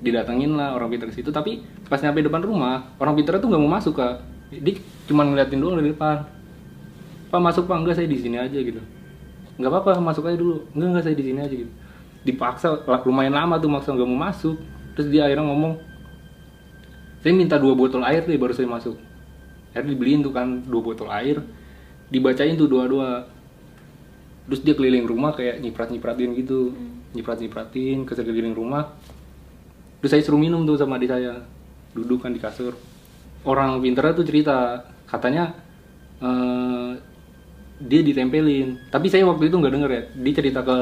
didatengin lah orang pintar ke situ. Tapi pas nyampe depan rumah orang pintar tuh nggak mau masuk kak. Dia cuma ngeliatin doang dari depan. Pak masuk pak? Enggak saya di sini aja gitu. Nggak apa-apa masuk aja dulu. Enggak enggak saya di sini aja gitu. Dipaksa lumayan lama tuh maksa nggak mau masuk. Terus dia akhirnya ngomong saya minta dua botol air deh baru saya masuk. Akhirnya dibeliin tuh kan dua botol air. Dibacain tuh dua-dua. Terus dia keliling rumah kayak nyiprat nyipratin gitu. Nyiprat nyipratin ke sekeliling rumah terus saya suruh minum tuh sama adik saya. Duduk kan di kasur. Orang pinternya tuh cerita katanya eh, dia ditempelin. Tapi saya waktu itu nggak denger ya. Dia cerita ke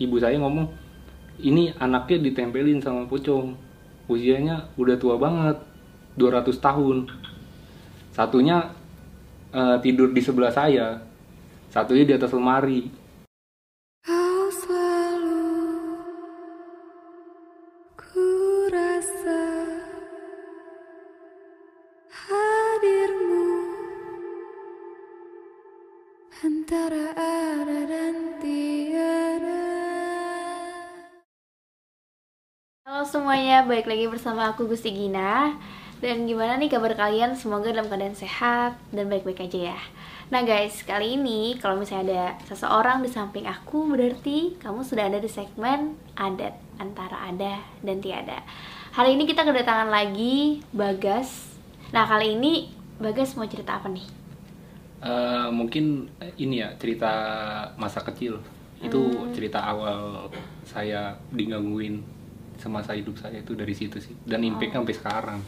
ibu saya ngomong ini anaknya ditempelin sama pocong. Usianya udah tua banget 200 tahun. Satunya eh, tidur di sebelah saya. Satunya di atas lemari semuanya, balik lagi bersama aku Gusti Gina. Dan gimana nih kabar kalian? Semoga dalam keadaan sehat dan baik-baik aja ya. Nah guys, kali ini kalau misalnya ada seseorang di samping aku Berarti kamu sudah ada di segmen adat antara ada dan tiada. Hari ini kita kedatangan lagi Bagas. Nah kali ini Bagas mau cerita apa nih? Eh, mungkin ini ya cerita masa kecil. Itu cerita awal saya digangguin semasa hidup saya itu dari situ sih. Dan impact sampai sekarang.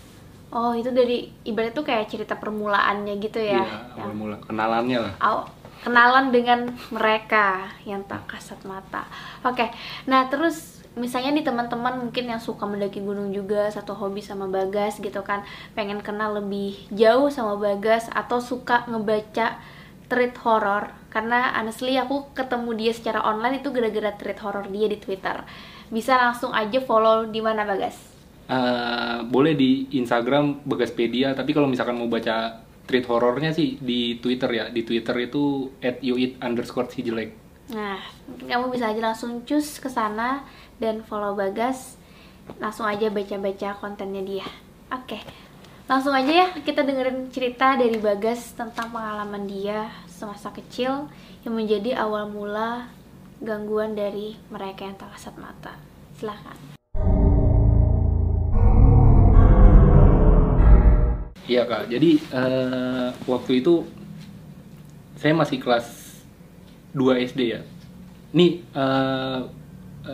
Oh itu dari ibarat tuh kayak cerita permulaannya gitu ya? Iya, awal mula kenalannya lah. Aw- kenalan dengan mereka yang tak kasat mata. Oke, nah terus misalnya nih teman-teman mungkin yang suka mendaki gunung juga satu hobi sama Bagas gitu kan, pengen kenal lebih jauh sama Bagas atau suka ngebaca treat horror? Karena honestly aku ketemu dia secara online itu gara-gara treat horror dia di Twitter. Bisa langsung aja follow di mana Bagas? Eh, boleh di Instagram Bagaspedia tapi kalau misalkan mau baca treat horornya sih di Twitter ya di Twitter itu at yuit underscore si jelek Nah, kamu bisa aja langsung cus ke sana dan follow Bagas. Langsung aja baca-baca kontennya dia. Oke. Langsung aja ya kita dengerin cerita dari Bagas tentang pengalaman dia semasa kecil yang menjadi awal mula gangguan dari mereka yang tak kasat mata. Silahkan. Iya kak, jadi eh, waktu itu saya masih kelas 2 SD ya. Nih eh,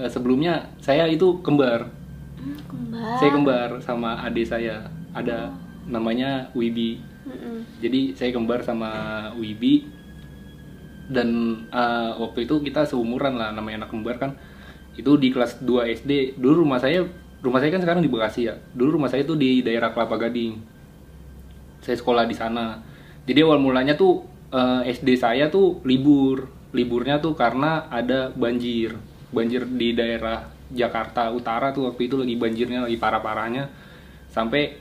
sebelumnya saya itu kembar, Kembar. saya kembar sama adik saya, ada namanya Wibi. Mm-mm. Jadi saya kembar sama Wibi dan eh, waktu itu kita seumuran lah namanya anak kembar kan. Itu di kelas 2 SD. Dulu rumah saya, rumah saya kan sekarang di Bekasi ya. Dulu rumah saya itu di daerah Kelapa Gading saya sekolah di sana. Jadi awal mulanya tuh eh, SD saya tuh libur, liburnya tuh karena ada banjir, banjir di daerah Jakarta Utara tuh waktu itu lagi banjirnya lagi parah-parahnya, sampai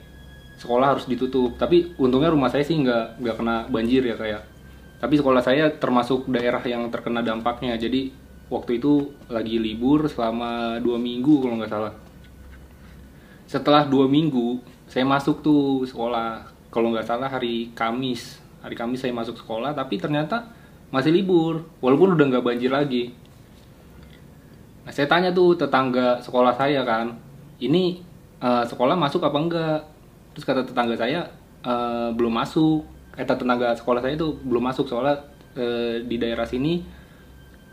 sekolah harus ditutup. Tapi untungnya rumah saya sih nggak nggak kena banjir ya kayak. Tapi sekolah saya termasuk daerah yang terkena dampaknya. Jadi waktu itu lagi libur selama dua minggu kalau nggak salah. Setelah dua minggu saya masuk tuh sekolah. Kalau nggak salah hari Kamis. Hari Kamis saya masuk sekolah tapi ternyata masih libur. Walaupun udah nggak banjir lagi. Nah saya tanya tuh tetangga sekolah saya kan ini eh, sekolah masuk apa enggak? Terus kata tetangga saya "Eh, belum masuk kata tetangga sekolah saya itu belum masuk soalnya eh, di daerah sini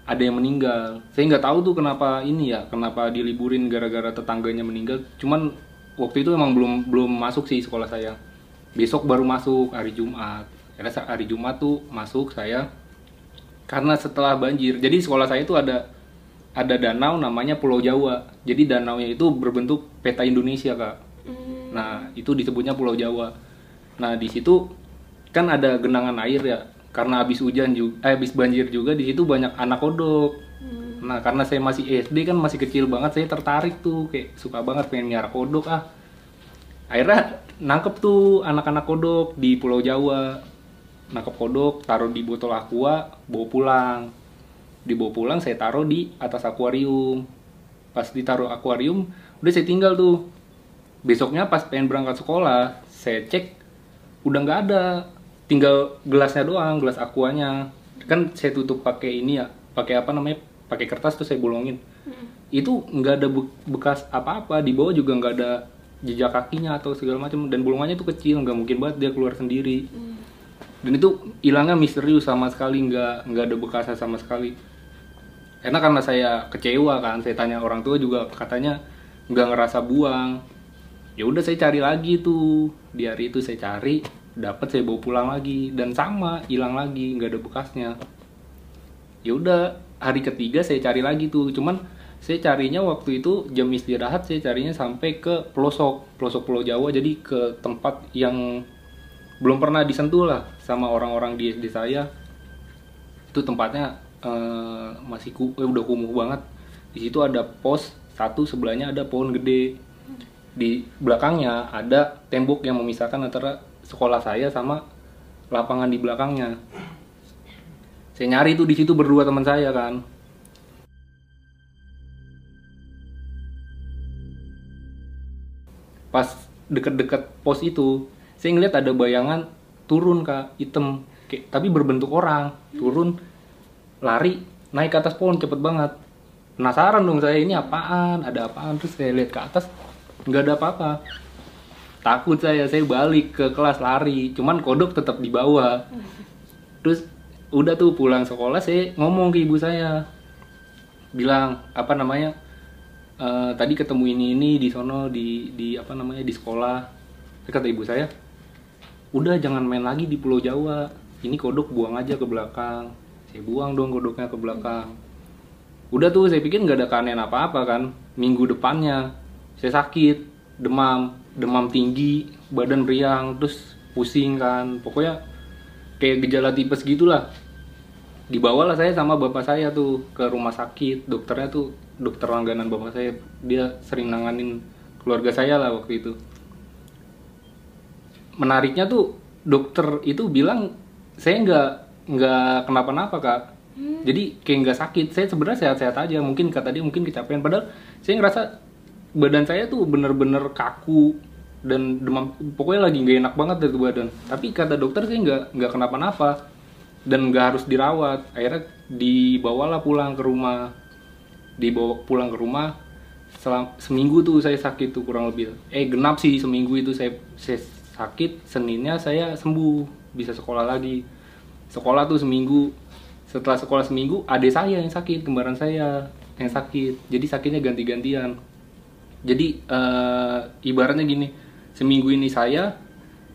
ada yang meninggal. Saya nggak tahu tuh kenapa ini ya, kenapa diliburin gara-gara tetangganya meninggal. Cuman waktu itu emang belum belum masuk sih sekolah saya. Besok baru masuk hari Jumat. Karena hari Jumat tuh masuk saya karena setelah banjir. Jadi sekolah saya itu ada ada danau namanya Pulau Jawa. Jadi danaunya itu berbentuk peta Indonesia kak. Hmm, Nah, itu disebutnya Pulau Jawa. Nah, di situ kan ada genangan air ya. Karena habis hujan juga, eh, habis banjir juga di situ banyak anak kodok. hmm. Nah, karena saya masih SD kan masih kecil banget, saya tertarik tuh kayak suka banget pengen nyara kodok ah. Akhirnya nangkep tuh anak-anak kodok di Pulau Jawa. Nangkep kodok, taruh di botol aqua, bawa pulang. Dibawa pulang saya taruh di atas akuarium. Pas ditaruh akuarium, udah saya tinggal tuh besoknya pas pengen berangkat sekolah saya cek udah nggak ada tinggal gelasnya doang gelas aquanya. Kan saya tutup pakai ini ya pakai apa namanya pakai kertas terus saya bolongin. Itu nggak ada be- bekas apa-apa di bawah juga nggak ada jejak kakinya atau segala macam dan bolongannya itu kecil nggak mungkin banget dia keluar sendiri. Dan itu hilangnya misterius sama sekali nggak nggak ada bekasnya sama sekali. Karena karena saya kecewa kan saya tanya orang tua juga katanya nggak ngerasa buang. Ya udah saya cari lagi tuh di hari itu saya cari dapat saya bawa pulang lagi. Dan sama hilang lagi nggak ada bekasnya. Ya udah hari ketiga saya cari lagi tuh. Cuman saya carinya waktu itu jam istirahat saya carinya sampai ke pelosok pelosok pulau Jawa. Jadi ke tempat yang belum pernah disentuh lah sama orang-orang di SD saya. Itu tempatnya eh, masih ku, eh, udah kumuh banget. Di situ ada pos satu sebelahnya ada pohon gede. Di belakangnya ada tembok yang memisahkan antara sekolah saya sama lapangan di belakangnya. Saya nyari tuh di situ berdua teman saya kan. Pas deket-deket pos itu saya ngeliat ada bayangan turun kak hitam. Kayak tapi berbentuk orang. Turun lari naik ke atas pohon cepet banget. Penasaran dong saya ini apaan? Ada apaan? Terus saya lihat ke atas nggak ada apa-apa takut saya saya balik ke kelas lari. Cuman kodok tetap di bawah. Terus udah tuh pulang sekolah saya ngomong ke ibu saya. Bilang apa namanya "Eh, tadi ketemu ini ini di sono di di apa namanya di sekolah. Kata ibu saya udah jangan main lagi di Pulau Jawa. Ini kodok buang aja ke belakang. Saya buang dong kodoknya ke belakang. Udah tuh saya pikir nggak ada keanehan apa apa kan minggu depannya. Saya sakit demam demam tinggi badan riang terus pusing kan. Pokoknya kayak gejala tipes gitulah. Dibawalah saya sama bapak saya tuh ke rumah sakit. Dokternya tuh dokter langganan bapak saya. Dia sering nanganin keluarga saya lah waktu itu. Menariknya tuh dokter itu bilang saya nggak nggak kenapa-napa kak. Jadi kayak nggak sakit. Saya sebenarnya sehat-sehat aja. Mungkin kata dia mungkin kecapean. Padahal saya ngerasa badan saya tuh bener-bener kaku dan demam. Pokoknya lagi nggak enak banget dari badan. Tapi kata dokter saya nggak nggak kenapa-napa dan nggak harus dirawat. Akhirnya dibawalah pulang ke rumah. Dibawa pulang ke rumah selam, seminggu tuh saya sakit tuh kurang lebih. Eh genap sih seminggu itu saya, saya sakit. Seninnya saya sembuh bisa sekolah lagi. Sekolah tuh seminggu. Setelah sekolah seminggu adik saya yang sakit kembaran saya yang sakit. Jadi sakitnya ganti-gantian jadi eh, ibaratnya gini seminggu ini saya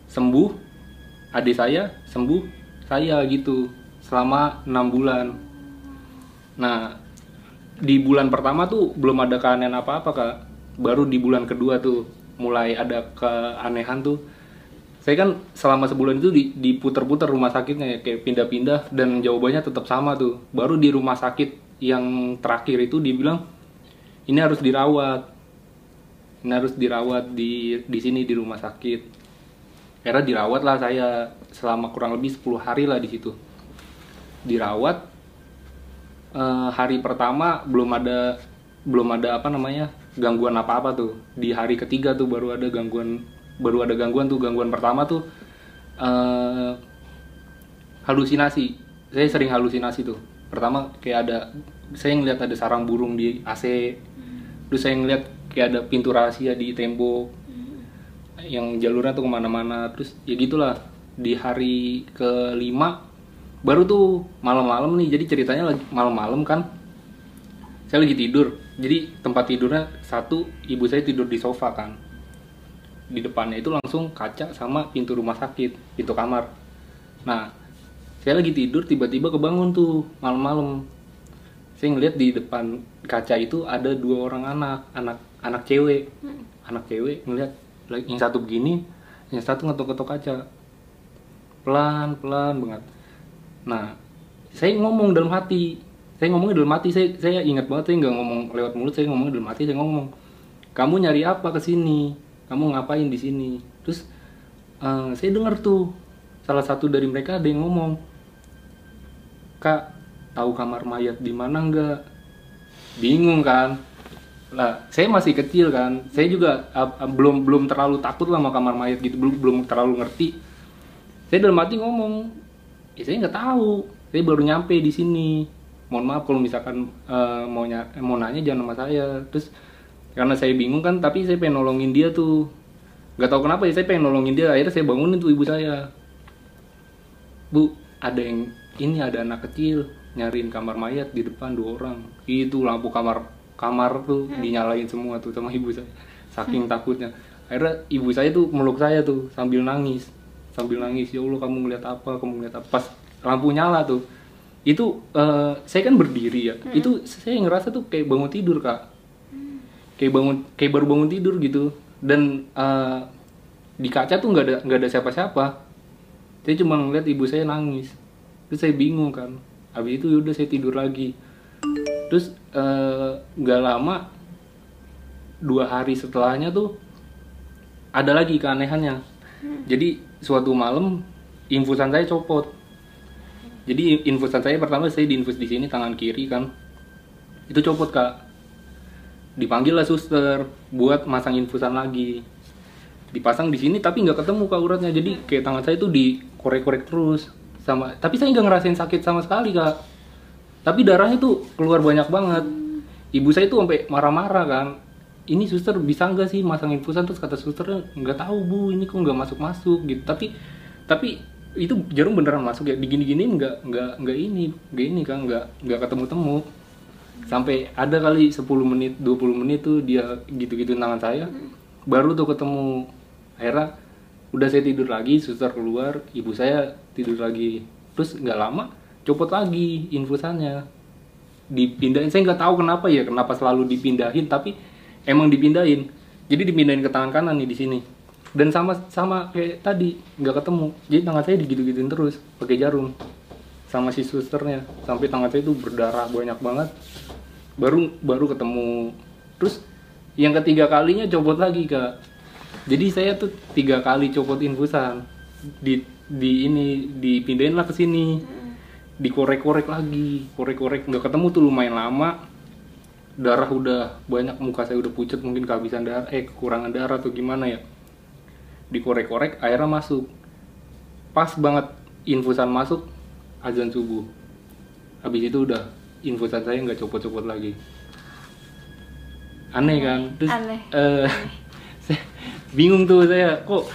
sembuh adik saya sembuh saya gitu selama enam bulan. Nah di bulan pertama tuh belum ada keanehan apa-apa kak. Baru di bulan kedua tuh mulai ada keanehan tuh. Saya kan selama sebulan itu di- diputer-puter rumah sakitnya ya kayak pindah-pindah dan jawabannya tetap sama tuh. Baru di rumah sakit yang terakhir itu dibilang ini harus dirawat harus dirawat di di sini di rumah sakit. Akhirnya dirawat lah saya selama kurang lebih 10 hari lah di situ. Dirawat eh, hari pertama belum ada belum ada apa namanya gangguan apa-apa tuh. Di hari ketiga tuh baru ada gangguan baru ada gangguan tuh gangguan pertama tuh eh, halusinasi. Saya sering halusinasi tuh. Pertama kayak ada saya ngeliat ada sarang burung di AC terus saya ngeliat kayak ada pintu rahasia di tembok yang jalurnya tuh ke mana-mana. Terus ya gitulah di hari kelima baru tuh malam-malam nih jadi ceritanya lagi malam-malam kan. Saya lagi tidur jadi tempat tidurnya satu ibu saya tidur di sofa kan. Di depannya itu langsung kaca sama pintu rumah sakit pintu kamar. Nah saya lagi tidur tiba-tiba kebangun tuh malam-malam. Saya ngeliat di depan kaca itu ada dua orang anak anak anak cewek. Anak cewek ngeliat yang satu begini yang satu ngetok-ngetok kaca. Pelan pelan banget. Nah saya ngomong dalam hati. Saya ngomongnya dalam hati. Saya saya ingat banget saya nggak ngomong lewat mulut saya ngomong dalam hati saya ngomong kamu nyari apa ke sini? Kamu ngapain di sini? Terus eh, saya dengar tuh salah satu dari mereka ada yang ngomong kak tahu kamar mayat di mana nggak? Bingung kan lah saya masih kecil kan. Saya juga ah, belum belum terlalu takut lah sama kamar mayat gitu. Belum belum terlalu ngerti. Saya dalam hati ngomong ya saya nggak tahu. Saya baru nyampe di sini. Mohon maaf kalau misalkan eh, mau nya- mau nanya jangan sama saya. Terus karena saya bingung kan tapi saya pengen nolongin dia tuh. Nggak tahu kenapa ya saya pengen nolongin dia. Akhirnya saya bangunin tuh ibu saya. Bu ada yang ini ada anak kecil nyariin kamar mayat di depan dua orang. Itu lampu kamar kamar tuh dinyalain semua tuh sama ibu saya. Saking takutnya. Akhirnya ibu saya tuh meluk saya tuh sambil nangis. Sambil nangis ya allah kamu ngeliat apa? Kamu ngeliat apa? Pas lampu nyala tuh. Itu eh, saya kan berdiri ya. Itu saya ngerasa tuh kayak bangun tidur kak. Kayak bangun kayak baru bangun tidur gitu. Dan eh, di kaca tuh nggak ada nggak ada siapa-siapa. Saya cuma ngeliat ibu saya nangis. Terus saya bingung kan. Habis itu yaudah saya tidur lagi terus eh, nggak lama dua hari setelahnya tuh ada lagi keanehannya. Jadi suatu malam infusan saya copot. Jadi infusan saya pertama saya diinfus di sini tangan kiri kan. Itu copot kak. Dipanggil lah suster buat masang infusan lagi. Dipasang di sini tapi nggak ketemu kak uratnya. Jadi kayak tangan saya tuh dikorek-korek terus sama tapi saya nggak ngerasain sakit sama sekali kak tapi darahnya tuh keluar banyak banget. Ibu saya tuh sampai marah-marah kan. Ini suster bisa nggak sih masang infusan terus kata suster nggak tahu bu. Ini kok nggak masuk masuk gitu. Tapi tapi itu jarum beneran masuk ya. Digini gini nggak nggak nggak ini nggak ini kan nggak nggak ketemu temu sampai ada kali 10 menit 20 menit tuh dia gitu-gitu tangan saya. Baru tuh ketemu. Akhirnya udah saya tidur lagi suster keluar ibu saya tidur lagi. Terus nggak lama copot lagi infusannya. Dipindahin. Saya nggak tahu kenapa ya kenapa selalu dipindahin tapi emang dipindahin. Jadi dipindahin ke tangan kanan nih di sini. Dan sama sama kayak tadi nggak ketemu. Jadi tangan saya digitu-gituin terus pakai jarum. Sama si susternya. Sampai tangan saya itu berdarah banyak banget. Baru baru ketemu. Terus yang ketiga kalinya copot lagi kak. Jadi saya tuh tiga kali copot infusan. Di di ini dipindahin lah ke sini dikorek-korek lagi korek-korek. Nggak ketemu tuh lumayan lama. Darah udah banyak muka saya udah pucat mungkin kehabisan darah eh kekurangan darah atau gimana ya. Dikorek-korek airnya masuk. Pas banget infusan masuk azan subuh. Habis itu udah infusan saya nggak copot-copot lagi. Aneh. kan? Terus Aneh. eh, saya bingung tuh saya kok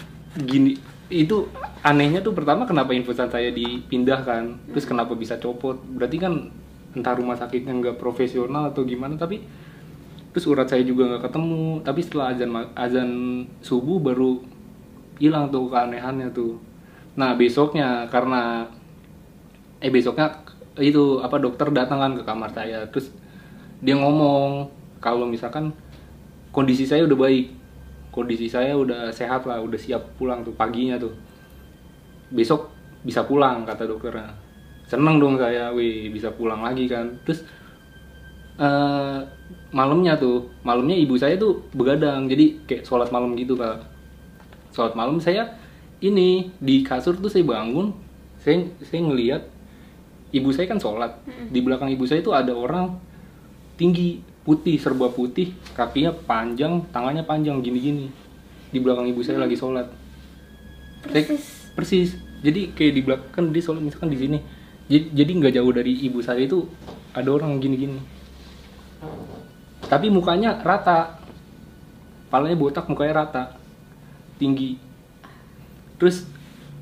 gini? Itu anehnya tuh pertama kenapa infusan saya dipindahkan terus kenapa bisa copot? Berarti kan entah rumah sakitnya nggak profesional atau gimana tapi terus urat saya juga nggak ketemu. Tapi setelah azan azan subuh baru hilang tuh keanehannya tuh. Nah besoknya karena eh besoknya itu apa dokter datang kan ke kamar saya. Terus dia ngomong kalau misalkan kondisi saya udah baik kondisi saya udah sehat lah udah siap pulang tuh paginya tuh besok bisa pulang kata dokternya. Seneng dong saya wih bisa pulang lagi kan. Terus eh malamnya tuh malamnya ibu saya tuh begadang. Jadi kayak sholat malam gitu kak. Sholat malam saya ini di kasur tuh saya bangun saya saya ngelihat ibu saya kan sholat. Di belakang ibu saya tuh ada orang tinggi putih serba putih kakinya panjang tangannya panjang gini-gini. Di belakang ibu saya lagi sholat. Saya- Persis. jadi kayak di belakang kan dia sholat misalkan di sini jadi jadi nggak jauh dari ibu saya itu ada orang gini-gini. Tapi mukanya rata. Palanya botak mukanya rata. Tinggi. Terus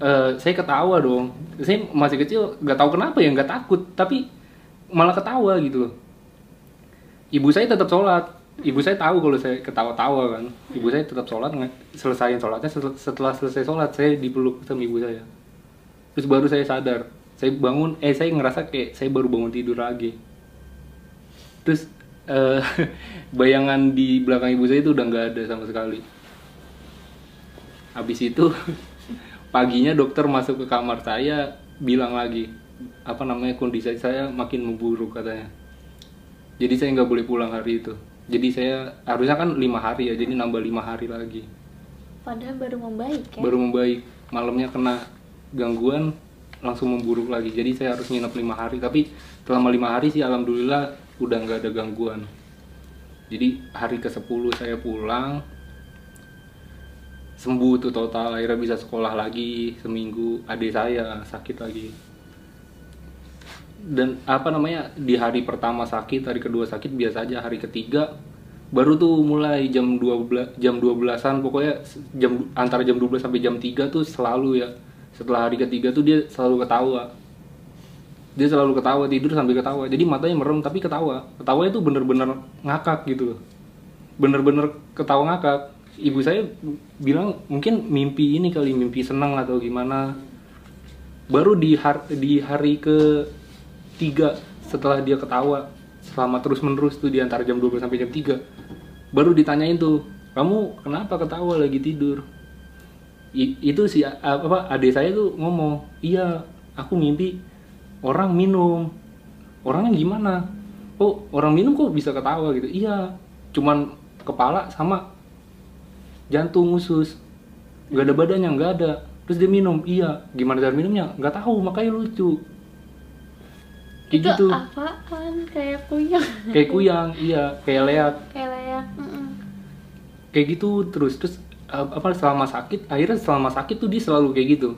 eh, saya ketawa dong. Saya masih kecil nggak tahu kenapa ya nggak takut. Tapi malah ketawa gitu loh. Ibu saya tetap sholat ibu saya tahu kalau saya ketawa-tawa kan. Ibu saya tetap sholat selesaiin sholatnya Setel- setelah selesai sholat saya dipeluk sama ibu saya. Terus baru saya sadar saya bangun eh saya ngerasa kayak saya baru bangun tidur lagi. Terus eh, bayangan di belakang ibu saya itu udah nggak ada sama sekali. Habis itu paginya dokter masuk ke kamar saya bilang lagi apa namanya kondisi saya makin memburuk katanya. Jadi saya nggak boleh pulang hari itu jadi saya harusnya kan lima hari ya jadi nambah lima hari lagi. Padahal baru membaik ya. baru membaik malamnya kena gangguan langsung memburuk lagi. Jadi saya harus nginep lima hari. Tapi selama lima hari sih alhamdulillah udah nggak ada gangguan. Jadi hari ke 10 saya pulang sembuh tuh total. Akhirnya bisa sekolah lagi seminggu. Adik saya sakit lagi dan apa namanya di hari pertama sakit hari kedua sakit biasa aja hari ketiga baru tuh mulai jam 12 jam 12-an pokoknya jam antara jam 12 sampai jam 3 tuh selalu ya. Setelah hari ketiga tuh dia selalu ketawa. Dia selalu ketawa tidur sambil ketawa. Jadi matanya merem tapi ketawa. Ketawa itu bener-bener ngakak gitu bener-bener ketawa ngakak. Ibu saya bilang mungkin mimpi ini kali mimpi senang atau gimana. Baru di hari, di hari ke tiga setelah dia ketawa selama terus menerus tuh di antara jam 12 sampai jam 3 baru ditanyain tuh kamu kenapa ketawa lagi tidur? I- itu si apa adik saya tuh ngomong iya aku mimpi orang minum. Orangnya gimana? Oh orang minum kok bisa ketawa? gitu. Iya cuman kepala sama jantung usus nggak ada badannya nggak ada. Terus dia minum iya gimana cara minumnya? Nggak tahu makanya lucu kayak itu gitu. apaan? Kayak kuyang. Kayak kuyang iya. Kayak leak. Kayak layak Mm-mm. kayak gitu terus terus uh, apa selama sakit akhirnya selama sakit tuh dia selalu kayak gitu.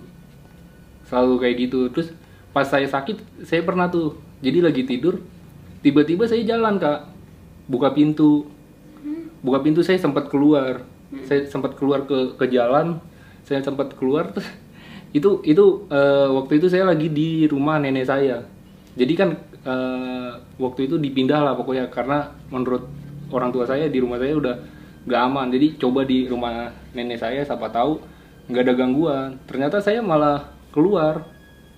Selalu kayak gitu. Terus pas saya sakit saya pernah tuh jadi lagi tidur tiba-tiba saya jalan kak. Buka pintu. Buka pintu saya sempat keluar. Saya sempat keluar ke ke jalan. Saya sempat keluar terus itu itu eh, waktu itu saya lagi di rumah nenek saya jadi kan eh, waktu itu dipindah lah pokoknya karena menurut orang tua saya di rumah saya udah gak aman. Jadi coba di rumah nenek saya siapa tahu nggak ada gangguan. Ternyata saya malah keluar.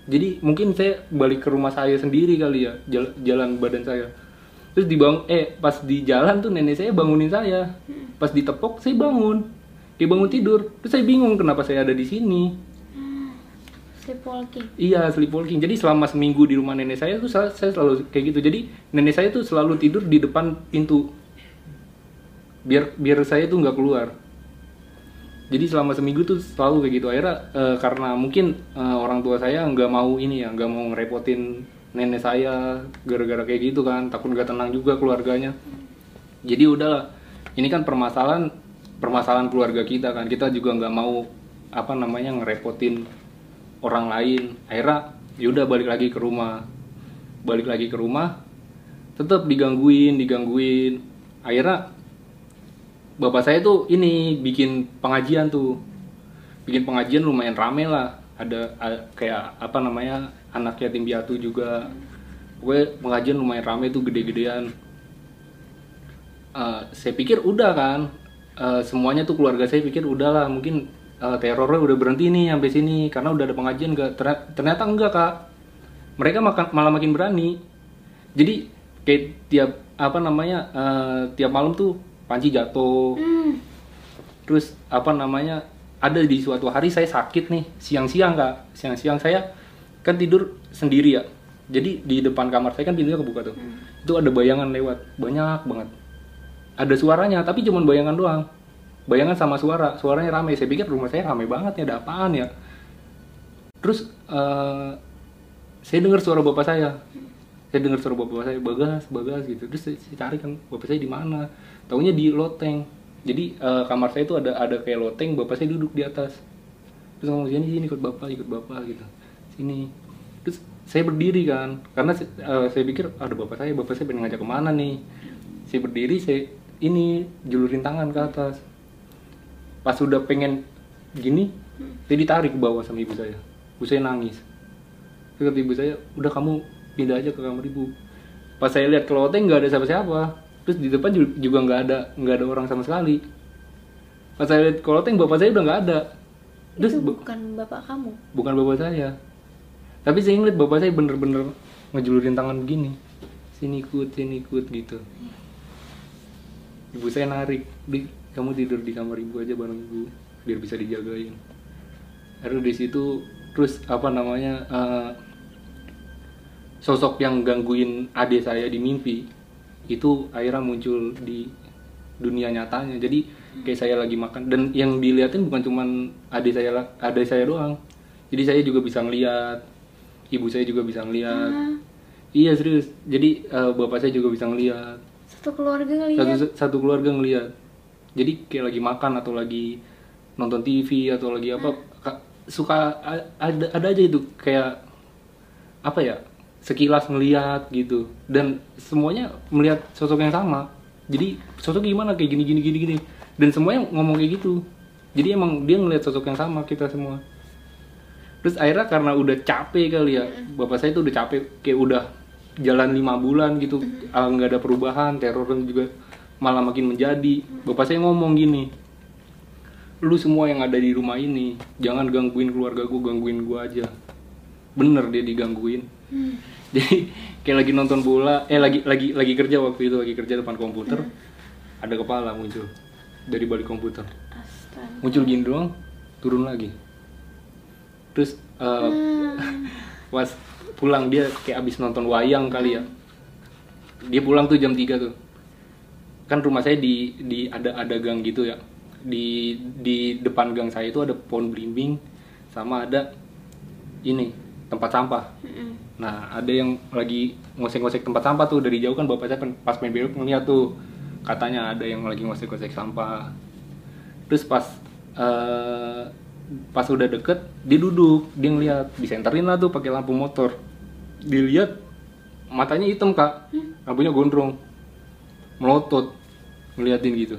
Jadi mungkin saya balik ke rumah saya sendiri kali ya jal- jalan badan saya. Terus dibang eh pas di jalan tuh nenek saya bangunin saya. Pas ditepok saya bangun. Kayak bangun tidur. Terus saya bingung kenapa saya ada di sini sleepwalking iya sleepwalking jadi selama seminggu di rumah nenek saya tuh saya, selalu kayak gitu. Jadi nenek saya tuh selalu tidur di depan pintu. Biar biar saya tuh nggak keluar. Jadi selama seminggu tuh selalu kayak gitu. Akhirnya eh, karena mungkin eh, orang tua saya nggak mau ini ya nggak mau ngerepotin nenek saya gara-gara kayak gitu kan. Takut nggak tenang juga keluarganya. Jadi udahlah. Ini kan permasalahan permasalahan keluarga kita kan. Kita juga nggak mau apa namanya ngerepotin orang lain. Akhirnya yaudah balik lagi ke rumah. Balik lagi ke rumah tetap digangguin digangguin. Akhirnya bapak saya tuh ini bikin pengajian tuh. Bikin pengajian lumayan rame lah. Ada kayak apa namanya anak yatim piatu juga. Pokoknya pengajian lumayan rame tuh gede-gedean. Eh, saya pikir udah kan. Eh, semuanya tuh keluarga saya pikir udahlah mungkin eh, terornya udah berhenti nih sampai sini. Karena udah ada pengajian gak ternyata enggak kak. Mereka makan malah makin berani. Jadi kayak tiap apa namanya eh, tiap malam tuh panci jatuh. Hmm. terus apa namanya ada di suatu hari saya sakit nih siang-siang kak. Siang-siang saya kan tidur sendiri ya. Jadi di depan kamar saya kan pintunya kebuka tuh. Itu ada bayangan lewat banyak banget. Ada suaranya tapi cuman bayangan doang bayangan sama suara suaranya ramai saya pikir rumah saya ramai banget ya ada apaan ya? Terus eh, saya dengar suara bapak saya. Saya dengar suara bapak saya bagas bagas gitu. Terus saya, saya cari kan bapak saya di mana? Taunya di loteng. Jadi eh, kamar saya itu ada ada kayak loteng bapak saya duduk di atas. Terus ngomong sini sini ikut bapak ikut bapak gitu. Sini. Terus saya berdiri kan karena eh, saya pikir ada bapak saya bapak saya pengen ngajak ke mana nih? Saya berdiri saya ini julurin tangan ke atas pas sudah pengen gini saya ditarik ke bawah sama ibu saya. Ibu saya nangis. Terus kata ibu saya udah kamu pindah aja ke kamar ibu. Pas saya lihat ke loteng nggak ada siapa-siapa. Terus di depan ju- juga nggak ada nggak ada orang sama sekali. Pas saya lihat ke loteng bapak saya udah nggak ada. Terus itu bu- bukan bapak kamu? Bukan bapak saya. Tapi saya ngeliat bapak saya bener-bener ngejulurin tangan begini. Sini ikut sini ikut gitu. Ibu saya narik. Di kamu tidur di kamar ibu aja bareng ibu biar bisa dijagain. Akhirnya di situ terus apa namanya eh, sosok yang gangguin adik saya di mimpi itu akhirnya muncul di dunia nyatanya. Jadi kayak saya lagi makan. Dan yang diliatin bukan cuman adik saya adik saya doang. Jadi saya juga bisa ngeliat ibu saya juga bisa ngeliat. Iya serius. Jadi eh, bapak saya juga bisa ngeliat. Satu keluarga satu ngeliat. satu keluarga ngelihat jadi kayak lagi makan atau lagi nonton TV atau lagi apa ka- suka ada ada aja itu kayak apa ya sekilas ngelihat gitu. Dan semuanya melihat sosok yang sama. Jadi sosok gimana kayak gini gini gini gini. Dan semuanya ngomong kayak gitu. Jadi emang dia ngelihat sosok yang sama kita semua. Terus akhirnya karena udah capek kali ya bapak saya tuh udah capek kayak udah jalan lima bulan gitu. Ah, nggak ada perubahan teror juga malah makin menjadi. Bapak saya ngomong gini lu semua yang ada di rumah ini jangan gangguin keluarga gue gangguin gue aja. Bener dia digangguin. Jadi kayak lagi nonton bola eh lagi lagi lagi kerja waktu itu lagi kerja depan komputer ada kepala muncul dari balik komputer. Astaga. muncul gini doang turun lagi. Terus eh, pas pulang dia kayak abis nonton wayang kali ya. Dia pulang tuh jam 3 tuh kan rumah saya di di ada ada gang gitu ya. Di di depan gang saya itu ada pohon belimbing sama ada ini tempat sampah. Mm-mm. Nah, ada yang lagi ngosek-ngosek tempat sampah tuh dari jauh kan bapak saya pas main belok ngeliat tuh. Katanya ada yang lagi ngosek-ngosek sampah. Terus pas eh, pas udah deket dia duduk dia ngeliat disenterin lah tuh pakai lampu motor. Dilihat matanya hitam kak, lampunya gondrong, melotot ngeliatin gitu.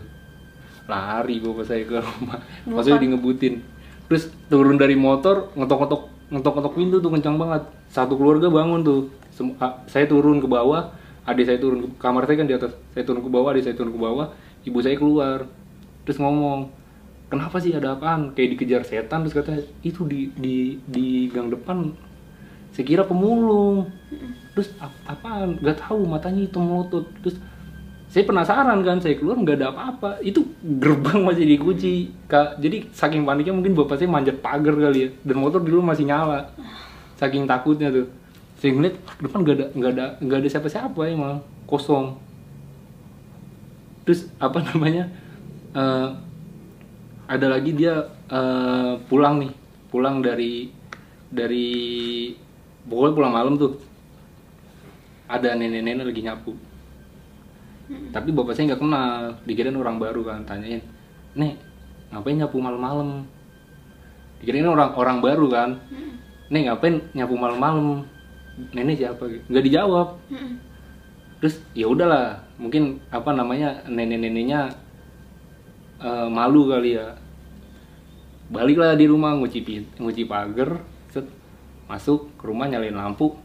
Lari bapak saya ke rumah, maksudnya di ngebutin. Terus turun dari motor ngetok-ngetok ngetok-ngetok pintu tuh kencang banget. Satu keluarga bangun tuh. Sem- ah, saya turun ke bawah, adik saya turun ke kamar saya kan di atas. Saya turun ke bawah, adik saya turun ke bawah, ibu saya keluar. Terus ngomong, "Kenapa sih ada apaan?" Kayak dikejar setan terus kata, "Itu di di di gang depan saya kira pemulung." Terus "Ap- apaan? Gak tahu matanya hitam melotot. Terus saya penasaran kan saya keluar nggak ada apa-apa. Itu gerbang masih dikunci kak. Jadi saking paniknya mungkin bapak saya manjat pagar kali ya dan motor dulu masih nyala. Saking takutnya tuh. Saya ngeliat depan nggak ada nggak ada nggak ada siapa-siapa emang kosong. Terus apa namanya eh, ada lagi dia eh, pulang nih. Pulang dari dari pokoknya pulang malam tuh. Ada nenek-nenek lagi nyapu tapi bapak saya nggak kenal. Dikirain orang baru kan tanyain nek ngapain nyapu malam-malam? Dikirain orang orang baru kan. Nek ngapain nyapu malam-malam? Nenek siapa? Nggak dijawab. Mm-mm. terus ya udahlah mungkin apa namanya nenek-neneknya eh, malu kali ya. Baliklah di rumah nguci nguci pagar set masuk ke rumah nyalain lampu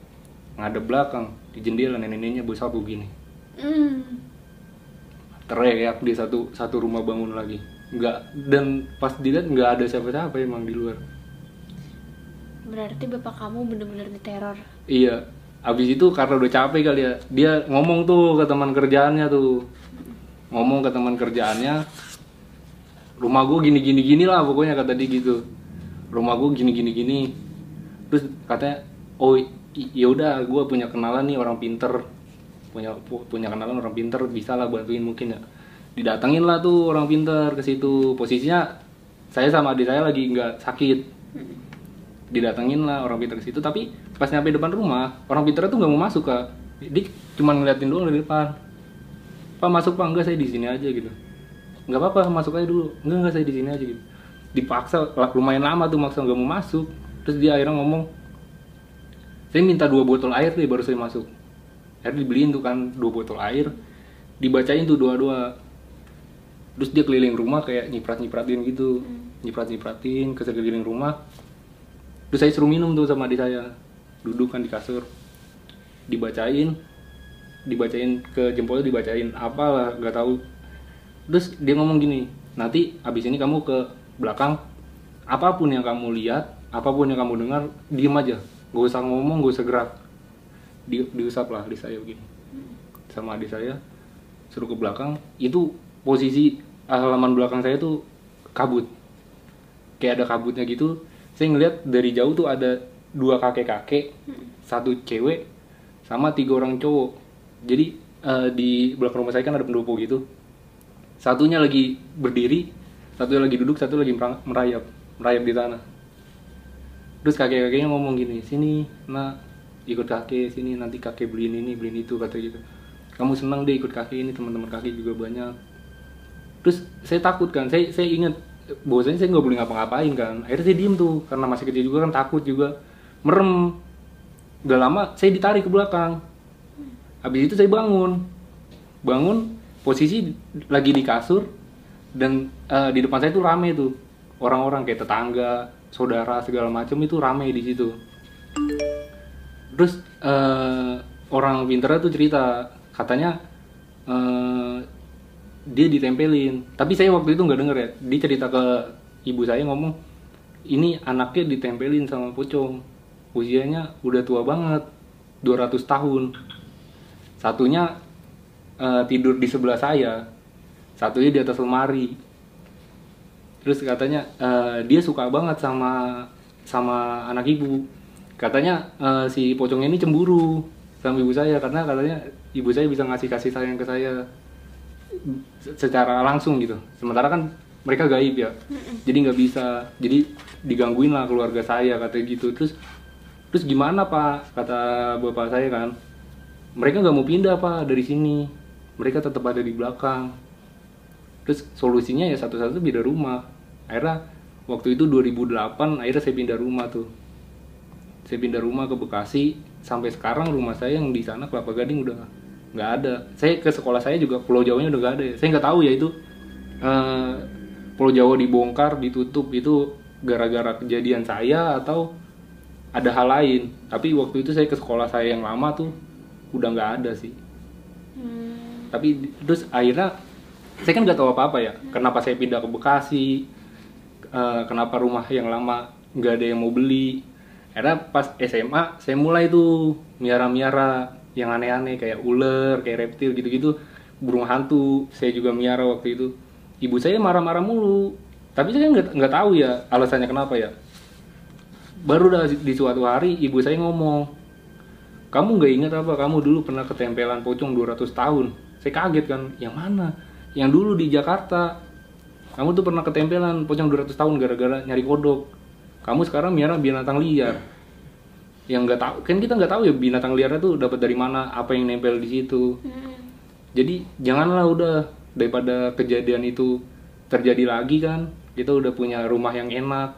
ngadep belakang di jendela nenek-neneknya bawa sapu gini. Mm. Teriak di satu satu rumah bangun lagi. Nggak dan pas dilihat nggak ada siapa-siapa emang di luar. Berarti bapak kamu bener-bener diteror. iya abis itu karena udah capek kali ya dia ngomong tuh ke teman kerjaannya tuh. Ngomong ke teman kerjaannya rumah gue gini gini gini lah pokoknya kata dia gitu. Rumah gue gini gini gini terus katanya oh ya udah gue punya kenalan nih orang pinter punya pu- punya kenalan orang pinter bisa lah bantuin mungkin ya. Didatengin lah tuh orang pinter ke situ. Posisinya saya sama adik saya lagi nggak sakit. Didatengin lah orang pinter ke situ. Tapi pas nyampe depan rumah orang pinter tuh nggak mau masuk kak. Dia cuma ngeliatin doang dari depan. Pak masuk pak? Enggak saya di sini aja gitu. Nggak apa-apa masuk aja dulu. Enggak enggak saya di sini aja gitu. Dipaksa lumayan lama tuh maksa nggak mau masuk. Terus dia akhirnya ngomong saya minta dua botol air deh baru saya masuk akhirnya dibeliin tuh kan dua botol air. Dibacain tuh dua-dua terus dia keliling rumah kayak nyiprat nyipratin gitu. Nyiprat nyipratin ke sekeliling rumah. Terus saya suruh minum tuh sama adik saya. Duduk kan di kasur. Dibacain. Dibacain ke jempolnya dibacain apalah nggak tahu. Terus dia ngomong gini nanti abis ini kamu ke belakang. Apa pun yang kamu lihat apa pun yang kamu dengar diem aja. Gak usah ngomong gak usah gerak di, diusap lah adik saya begini. Sama adik saya suruh ke belakang. Itu posisi halaman belakang saya tuh kabut. Kayak ada kabutnya gitu. Saya ngeliat dari jauh tuh ada dua kakek kakek satu cewek sama tiga orang cowok. Jadi eh, di belakang rumah saya kan ada pendopo gitu. Satunya lagi berdiri satunya lagi duduk satu lagi merayap merayap di tanah. Terus kakek kakeknya ngomong gini sini nak ikut kakek sini nanti kakek beliin ini beliin itu kata gitu. Kamu senang deh ikut kaki ini teman-teman kaki juga banyak. Terus saya takut kan saya saya ingat bahwasanya saya nggak boleh ngapa-ngapain kan. Akhirnya saya diem tuh karena masih kecil juga kan takut juga. Merem. Udah lama saya ditarik ke belakang. Habis itu saya bangun. Bangun posisi lagi di kasur dan eh, di depan saya tuh rame tuh. Orang-orang kayak tetangga saudara segala macam itu rame di situ terus eh, orang pinternya tuh cerita katanya eh, dia ditempelin. Tapi saya waktu itu nggak denger ya. Dia cerita ke ibu saya ngomong ini anaknya ditempelin sama pocong. Usianya udah tua banget 200 tahun. Satunya eh, tidur di sebelah saya satunya di atas lemari. Terus katanya eh, dia suka banget sama sama anak ibu katanya eh, si pocong ini cemburu sama ibu saya karena katanya ibu saya bisa ngasih kasih sayang ke saya se- secara langsung gitu. Sementara kan mereka gaib ya. Jadi nggak bisa. Jadi digangguin lah keluarga saya katanya gitu. Terus terus gimana pak? Kata bapak saya kan mereka nggak mau pindah pak dari sini. Mereka tetap ada di belakang. Terus solusinya ya satu-satu beda rumah. Akhirnya waktu itu 2008 akhirnya saya pindah rumah tuh saya pindah rumah ke Bekasi sampai sekarang rumah saya yang di sana Kelapa Gading udah nggak ada. Saya ke sekolah saya juga Pulau Jawanya udah nggak ada saya nggak tahu ya itu eh, Pulau Jawa dibongkar ditutup itu gara-gara kejadian saya atau ada hal lain. Tapi waktu itu saya ke sekolah saya yang lama tuh udah nggak ada sih. Hmm. tapi terus akhirnya saya kan nggak tahu apa apa ya kenapa saya pindah ke Bekasi eh, kenapa rumah yang lama nggak ada yang mau beli akhirnya pas SMA saya mulai tuh miara-miara yang aneh-aneh kayak ular kayak reptil gitu-gitu burung hantu. Saya juga miara waktu itu. Ibu saya marah-marah mulu. Tapi saya nggak nggak tahu ya alasannya kenapa ya. Baru dah di suatu hari ibu saya ngomong kamu nggak ingat apa? Kamu dulu pernah ketempelan pocong 200 tahun. Saya kaget kan yang mana? Yang dulu di Jakarta. Kamu tuh pernah ketempelan pocong 200 tahun gara-gara nyari kodok kamu sekarang miara binatang liar. Yang nggak tahu kan kita nggak tahu ya binatang liarnya tuh dapat dari mana apa yang nempel di situ. Hmm. jadi janganlah udah daripada kejadian itu terjadi lagi kan kita udah punya rumah yang enak.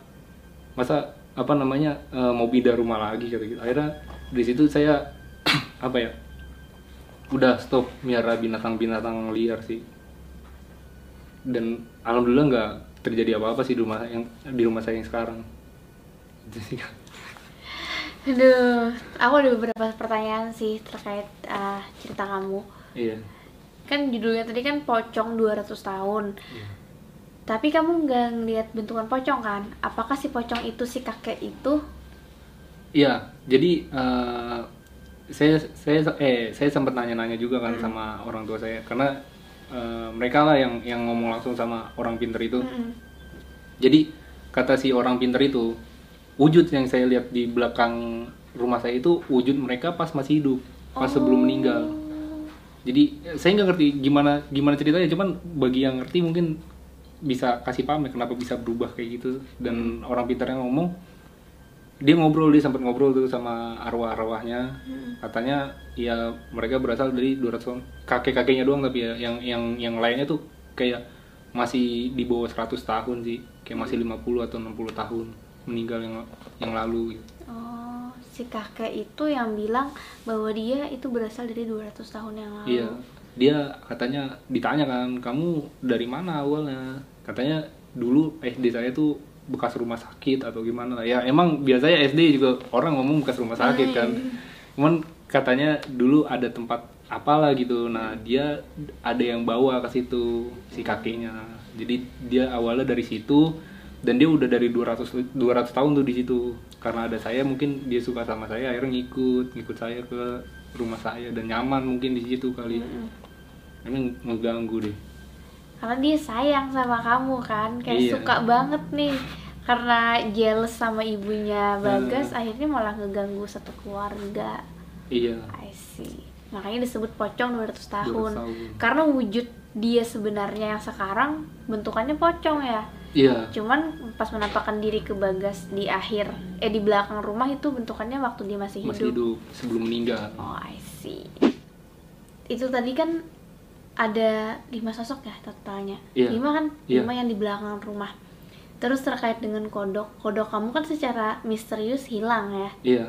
Masa apa namanya eh, mau pindah rumah lagi kata gitu. Akhirnya di situ saya apa ya udah stop miara binatang-binatang liar sih. Dan alhamdulillah nggak terjadi apa-apa sih di rumah yang di rumah saya yang sekarang itu sih Kak. Aduh, aku ada beberapa pertanyaan sih terkait ah, cerita kamu. iya Kan judulnya tadi kan pocong 200 tahun. Iya. Tapi kamu nggak ngeliat bentukan pocong kan? Apakah si pocong itu si kakek itu? Iya, jadi eh, saya saya eh saya sempat nanya-nanya juga kan sama orang tua saya karena eh, mereka lah yang yang ngomong langsung sama orang pinter itu. Mm-mm. Jadi kata si orang pinter itu wujud yang saya lihat di belakang rumah saya itu wujud mereka pas masih hidup, pas sebelum meninggal. Jadi saya nggak ngerti gimana gimana ceritanya, cuman bagi yang ngerti mungkin bisa kasih paham ya kenapa bisa berubah kayak gitu. Dan orang pintarnya ngomong dia ngobrol dia sempat ngobrol tuh sama arwah-arwahnya. Katanya ya mereka berasal dari 200 tahun kakek-kakeknya doang tapi ya yang yang yang lainnya tuh kayak masih di bawah 100 tahun sih kayak masih 50 atau 60 tahun meninggal yang yang lalu gitu. Oh, si kakek itu yang bilang bahwa dia itu berasal dari 200 tahun yang lalu. Iya, dia katanya ditanya kan, kamu dari mana awalnya? Katanya dulu SD saya tuh bekas rumah sakit atau gimana lah. Ya emang biasanya SD juga orang ngomong bekas rumah sakit kan. Cuman katanya dulu ada tempat apalah gitu. Nah, dia ada yang bawa ke situ si kakeknya. Jadi dia awalnya dari situ dan dia udah dari 200 200 tahun tuh di situ. Karena ada saya mungkin dia suka sama saya akhirnya ngikut, ngikut saya ke rumah saya dan nyaman mungkin di situ kali. Emang ngeganggu deh. Karena dia sayang sama kamu kan, kayak Iya. suka banget nih. Karena jealous sama ibunya Bagas, akhirnya malah ngeganggu satu keluarga. Iya. I see. Makanya disebut pocong 200 tahun. 200 tahun. Karena wujud dia sebenarnya yang sekarang bentukannya pocong ya. Iya. Cuman pas menampakkan diri ke Bagas di akhir eh di belakang rumah itu bentukannya waktu dia masih hidup. Masih hidup sebelum meninggal. Oh, I see. itu tadi kan ada lima sosok ya totalnya Iya. lima kan Iya. lima yang di belakang rumah terus terkait dengan kodok kodok kamu kan secara misterius hilang ya iya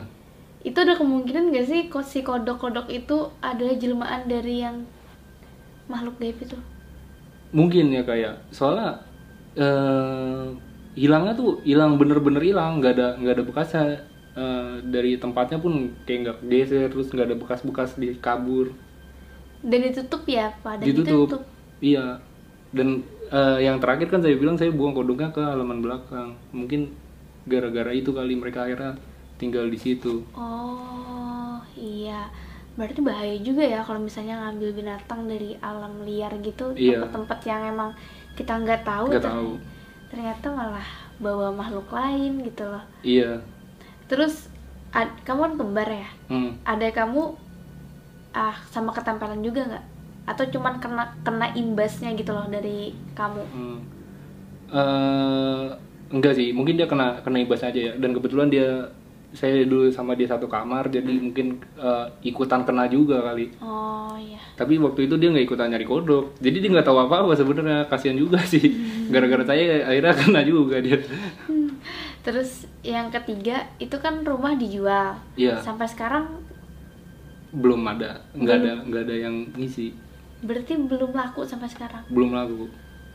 itu ada kemungkinan gak sih kok si kodok-kodok itu adalah jelmaan dari yang makhluk gaib itu mungkin ya kayak soalnya eh hilangnya tuh hilang bener-bener hilang. Nggak ada nggak ada bekasnya. Eh, dari tempatnya pun kayak nggak geser terus nggak ada bekas-bekas di kabur dan ditutup ya pada ditutup. iya. Dan eh, yang terakhir kan saya bilang saya buang kodoknya ke halaman belakang. Mungkin gara-gara itu kali mereka akhirnya tinggal di situ. Oh iya. Berarti bahaya juga ya kalau misalnya ngambil binatang dari alam liar gitu Iya. tempat-tempat yang emang kita nggak tahu Nggak ter- tahu. ternyata malah bawa makhluk lain gitu loh iya terus ad- kamu kan kembar ya hmm. ada kamu ah sama ketempelan juga nggak atau cuman kena kena imbasnya gitu loh dari kamu Hmm. Eh, enggak sih, mungkin dia kena kena ibas aja ya. Dan kebetulan dia saya dulu sama dia satu kamar, jadi mungkin eh, ikutan kena juga kali. oh iya Tapi waktu itu dia nggak ikutan nyari kodok, jadi dia nggak tahu apa apa sebenarnya. Kasihan juga sih. Gara-gara saya akhirnya kena juga dia. terus yang ketiga itu kan rumah dijual Iya. sampai sekarang Belum ada, nggak ada nggak ada yang ngisi, berarti belum laku sampai sekarang belum laku.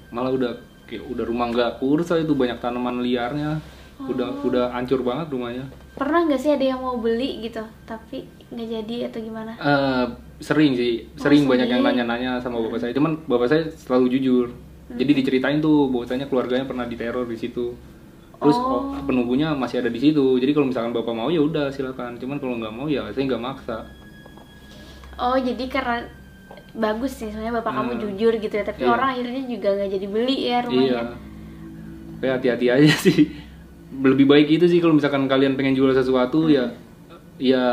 Malah udah kayak udah rumah nggak kurus itu banyak tanaman liarnya. Udah udah hancur banget rumahnya. pernah nggak sih ada yang mau beli gitu tapi nggak jadi atau gimana Eh, sering sih, sering banyak yang nanya-nanya sama bapak saya. Cuman bapak saya selalu jujur. Jadi diceritain tuh bahwasanya keluarganya pernah diteror di situ. Terus oh, penunggunya masih ada di situ. Jadi kalau misalkan bapak mau ya udah silakan. Cuman kalau nggak mau ya saya nggak maksa. oh jadi karena bagus sih sebenarnya bapak kamu Hmm. jujur gitu ya tapi Iya. orang akhirnya juga nggak jadi beli ya Iya. rumahnya Kayak hati-hati aja sih. Lebih baik itu sih kalau misalkan kalian pengen jual sesuatu ya ya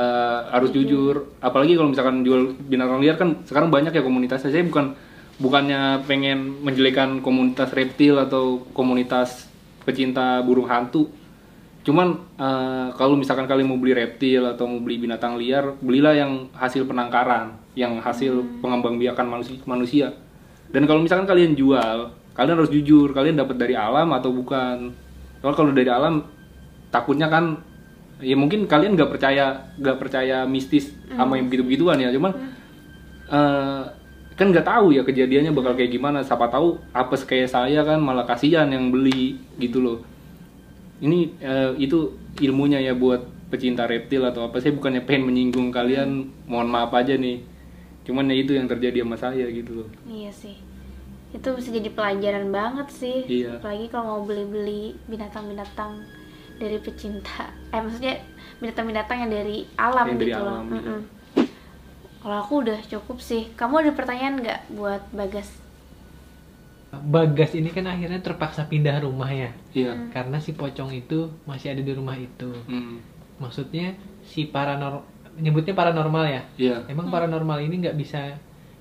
harus jujur. Apalagi kalau misalkan jual binatang liar kan sekarang banyak ya komunitasnya. Saya bukan bukannya pengen menjelekan komunitas reptil atau komunitas pecinta burung hantu. Cuman eh, kalau misalkan kalian mau beli reptil atau mau beli binatang liar, belilah yang hasil penangkaran, yang hasil pengembangbiakan manusia, manusia. Dan kalau misalkan kalian jual, kalian harus jujur, kalian dapat dari alam atau bukan. Soalnya kalau dari alam, takutnya kan, ya mungkin kalian nggak percaya, nggak percaya mistis sama yang begitu-begituan ya. Cuman eh, kan nggak tahu ya kejadiannya bakal kayak gimana. Siapa tahu apa kayak saya kan malah kasihan yang beli gitu loh. Ini eh, itu ilmunya ya buat pecinta reptil atau apa. Saya bukannya pengen menyinggung kalian, mohon maaf aja nih. Cuman ya itu yang terjadi sama saya gitu loh. iya sih itu bisa jadi pelajaran banget sih Iya. apalagi kalau mau beli-beli binatang-binatang dari pecinta eh maksudnya binatang-binatang yang dari alam Yang dari gitu loh alam, iya. Kalau aku udah cukup sih kamu ada pertanyaan nggak buat bagas Bagas ini kan akhirnya terpaksa pindah rumah ya Iya. karena si pocong itu masih ada di rumah itu. Hmm. Maksudnya si paranormal nyebutnya paranormal ya. Iya. Emang paranormal ini nggak bisa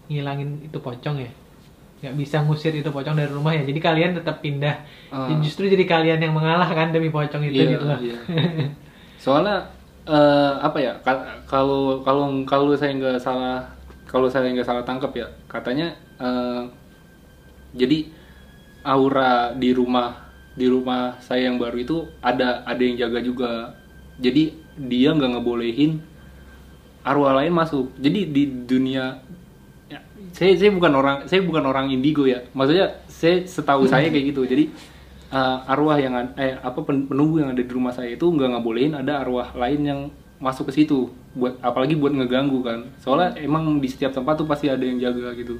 ngilangin itu pocong ya? Nggak bisa ngusir itu pocong dari rumah ya. Jadi kalian tetap pindah. Ah. Jadi Justru jadi kalian yang mengalah kan demi pocong itu Iya, gitu loh. iya. Soalnya eh, apa ya? ka- Kalau kalau kalau saya nggak salah kalau saya nggak salah tangkap ya, katanya eh, jadi aura di rumah di rumah saya yang baru itu ada ada yang jaga juga. Jadi dia nggak ngebolehin arwah lain masuk. Jadi di dunia ya, saya saya bukan orang saya bukan orang indigo ya. Maksudnya saya setahu saya kayak gitu. Jadi uh, arwah yang eh apa pen- penunggu yang ada di rumah saya itu nggak ngebolehin ada arwah lain yang masuk ke situ buat apalagi buat ngeganggu kan. Soalnya emang di setiap tempat tuh pasti ada yang jaga gitu.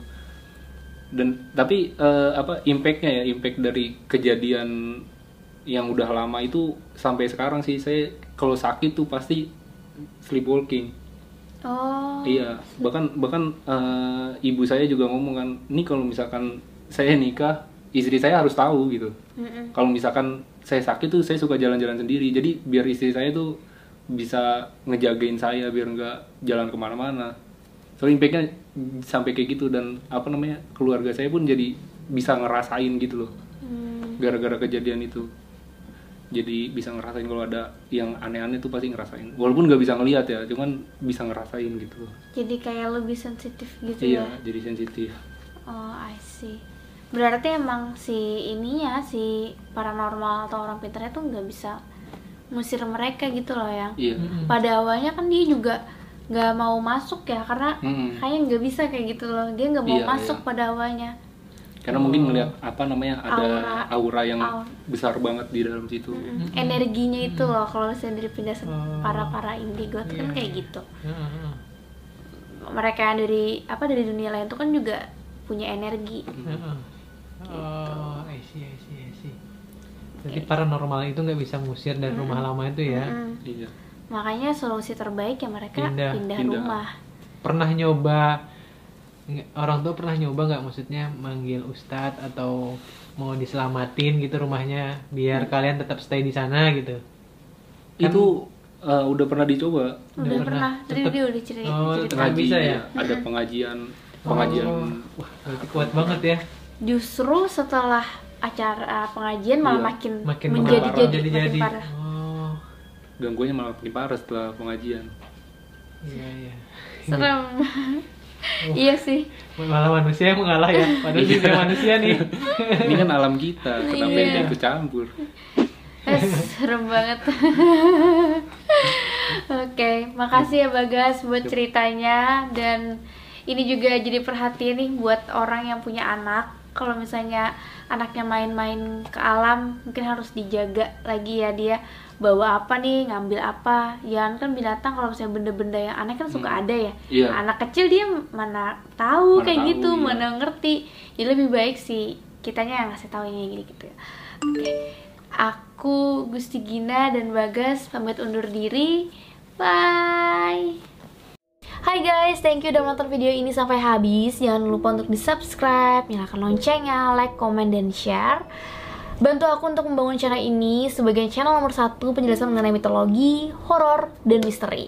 Dan tapi eh, apa impactnya ya impact dari kejadian yang udah lama itu sampai sekarang sih. Saya kalau sakit tuh pasti sleepwalking oh Iya, bahkan bahkan eh, ibu saya juga ngomong kan, ini kalau misalkan saya nikah, istri saya harus tahu gitu. Mm-mm. Kalau misalkan saya sakit tuh saya suka jalan-jalan sendiri, jadi biar istri saya tuh bisa ngejagain saya biar nggak jalan ke mana-mana. So impactnya sampai kayak gitu dan apa namanya keluarga saya pun jadi bisa ngerasain gitu loh, Hmm. gara-gara kejadian itu. Jadi bisa ngerasain kalau ada yang aneh-aneh tuh pasti ngerasain walaupun nggak bisa ngelihat ya cuman bisa ngerasain gitu Jadi kayak lebih sensitif gitu iya ya. jadi sensitif Oh, I see. Berarti emang si ininya si paranormal atau orang pintarnya tuh nggak bisa musir mereka gitu loh yang. iya. Pada awalnya kan dia juga nggak mau masuk ya karena Mm-mm. kayaknya nggak bisa kayak gitu loh. Dia nggak mau Iya, masuk iya. pada awalnya. Karena mungkin ngeliat apa namanya ada Aura. aura, yang Aura. besar banget di dalam situ Mm-mm. Energinya itu loh kalau misalnya dari pindah Oh. para para indigo tuh kan Iya. kayak gitu. Heeh, heeh. Mereka yang dari apa dari dunia lain tuh kan juga punya energi. Heeh. Oh, I see, I see, I see. Jadi paranormal itu nggak bisa ngusir dari rumah lama itu ya. Mm-mm. iya Makanya solusi terbaik ya mereka Pindah. pindah, Pindah. rumah. Pernah nyoba orang tua pernah nyoba nggak maksudnya manggil ustadz atau mau diselamatin gitu rumahnya biar kalian tetap stay di sana gitu. itu eh, udah pernah dicoba Udah, Udah pernah. Tadi dia udah cerita. Oh, cerita. bisa ya? ada pengajian pengajian Oh, wah, berarti kuat banget ya. Justru setelah acara pengajian malah Iya, makin, Makin menjadi parah. jadi jadi makin jadi. parah. Oh, gangguannya malah makin parah setelah pengajian iya iya. Serem. iya sih. Malah manusia yang mengalah ya. Padahal juga manusia nih. ini kan alam kita kenapa Iya. yang ikut campur Eh, serem banget. Oke, makasih ya Bagas buat ceritanya dan ini juga jadi perhatian nih buat orang yang punya anak. Kalau misalnya anaknya main-main ke alam, mungkin harus dijaga lagi ya dia bawa apa nih, ngambil apa. Ya kan binatang kalau misalnya benda-benda yang aneh kan suka Hmm. ada ya. Iya. Anak kecil dia mana tahu Mana kayak tahu, gitu, iya. mana ngerti. Jadi lebih baik sih kitanya yang ngasih tahu ini gini gitu ya. Oke. Aku Gusti Gina dan Bagas pamit undur diri. Bye. Hai guys, thank you udah nonton video ini sampai habis. Jangan lupa untuk di-subscribe, nyalakan loncengnya, like, comment, dan share. Bantu aku untuk membangun channel ini sebagai channel nomor satu penjelasan mengenai mitologi, horor, dan misteri.